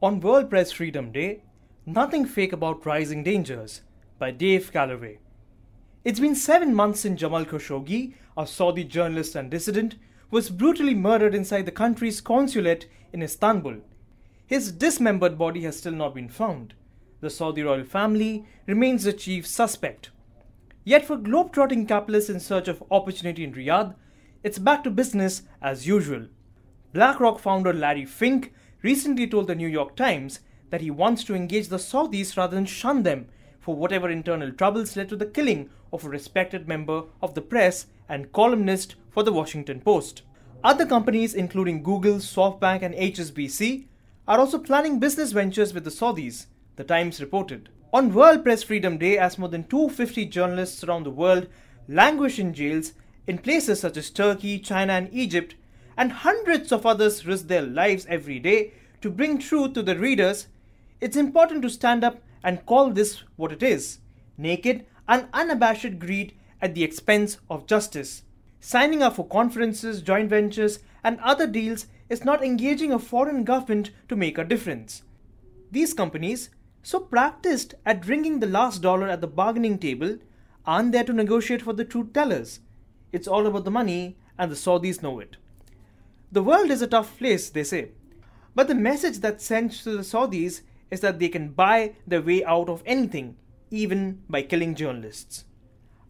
On World Press Freedom Day, Nothing Fake About Rising Dangers by Dave Callaway. It's been seven months since Jamal Khashoggi, a Saudi journalist and dissident, was brutally murdered inside the country's consulate in Istanbul. His dismembered body has still not been found. The Saudi royal family remains the chief suspect. Yet, for globe-trotting capitalists in search of opportunity in Riyadh, it's back to business as usual. BlackRock founder Larry Fink recently told the New York Times that he wants to engage the Saudis rather than shun them for whatever internal troubles led to the killing of a respected member of the press and columnist for the Washington Post. Other companies, including Google, SoftBank, and HSBC, are also planning business ventures with the Saudis, the Times reported. On World Press Freedom Day, as more than 250 journalists around the world languish in jails in places such as Turkey, China, and Egypt, and hundreds of others risk their lives every day to bring truth to the readers, it's important to stand up and call this what it is naked and unabashed greed at the expense of justice. Signing up for conferences, joint ventures, and other deals is not engaging a foreign government to make a difference. These companies, so practiced at wringing the last dollar at the bargaining table, aren't there to negotiate for the truth tellers. It's all about the money, and the Saudis know it. The world is a tough place, they say. But the message that's sent to the Saudis is that they can buy their way out of anything, even by killing journalists.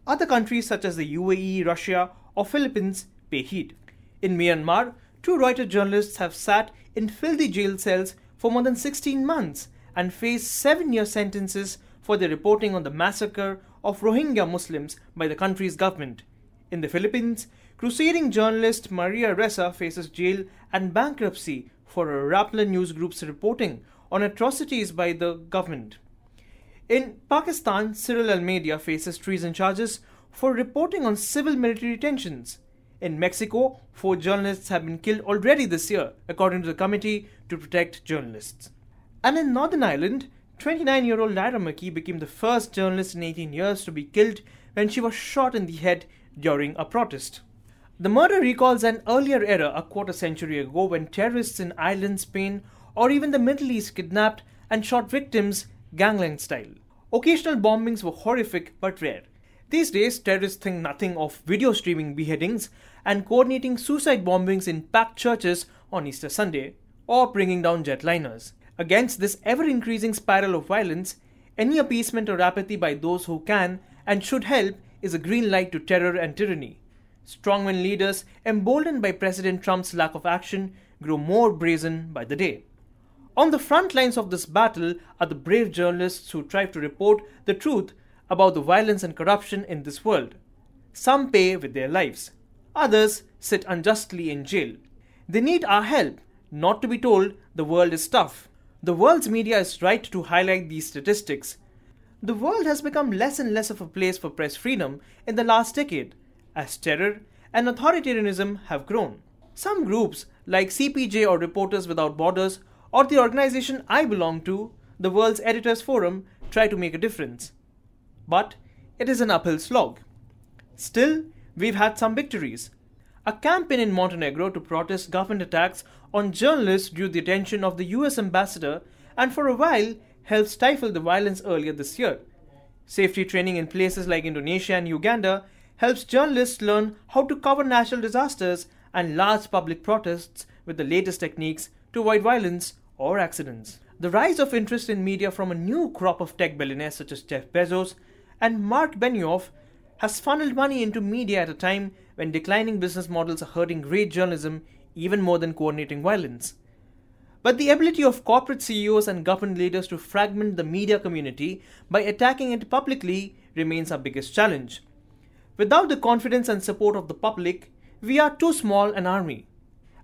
Other countries such as the UAE, Russia, or Philippines pay heed. In Myanmar, two Reuters journalists have sat in filthy jail cells for more than 16 months and face seven year sentences for their reporting on the massacre of Rohingya Muslims by the country's government. In the Philippines, crusading journalist Maria Ressa faces jail and bankruptcy for Rappler news group's reporting on atrocities by the government. In Pakistan, Cyril Almeida faces treason charges for reporting on civil military tensions. In Mexico, four journalists have been killed already this year, according to the Committee to Protect Journalists. And in Northern Ireland, 29 year old Lyra McKee became the first journalist in 18 years to be killed when she was shot in the head during a protest. The murder recalls an earlier era a quarter century ago when terrorists in Ireland, Spain, or even the Middle East kidnapped and shot victims gangland style. Occasional bombings were horrific but rare. These days, terrorists think nothing of video streaming beheadings and coordinating suicide bombings in packed churches on Easter Sunday, or bringing down jetliners. Against this ever increasing spiral of violence, any appeasement or apathy by those who can and should help is a green light to terror and tyranny. Strongman leaders, emboldened by President Trump's lack of action, grow more brazen by the day. On the front lines of this battle are the brave journalists who try to report the truth about the violence and corruption in this world. Some pay with their lives, others sit unjustly in jail. They need our help, not to be told the world is tough. The world's media is right to highlight these statistics. The world has become less and less of a place for press freedom in the last decade, as terror and authoritarianism have grown. Some groups, like CPJ or Reporters Without Borders, or the organization I belong to, the World's Editors Forum, try to make a difference but it is an uphill slog. Still, we've had some victories. A campaign in Montenegro to protest government attacks on journalists drew the attention of the US ambassador and for a while helped stifle the violence earlier this year. Safety training in places like Indonesia and Uganda helps journalists learn how to cover natural disasters and large public protests with the latest techniques to avoid violence or accidents. The rise of interest in media from a new crop of tech billionaires such as Jeff Bezos and Marc Benioff has funneled money into media at a time when declining business models are hurting great journalism even more than coordinating violence. But the ability of corporate CEOs and government leaders to fragment the media community by attacking it publicly remains our biggest challenge. Without the confidence and support of the public, we are too small an army,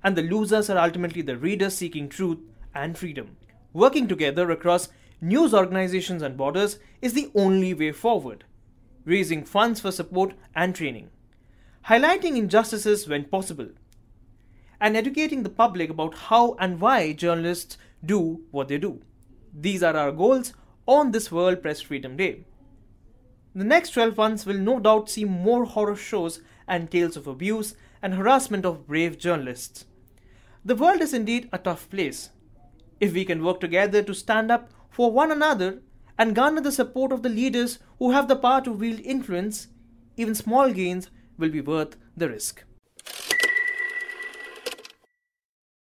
and the losers are ultimately the readers seeking truth and freedom. Working together across news organizations and borders is the only way forward, raising funds for support and training, highlighting injustices when possible, and educating the public about how and why journalists do what they do. These are our goals on this World Press Freedom Day. The next 12 months will no doubt see more horror shows and tales of abuse and harassment of brave journalists. The world is indeed a tough place, If we can work together to stand up for one another and garner the support of the leaders who have the power to wield influence, even small gains will be worth the risk.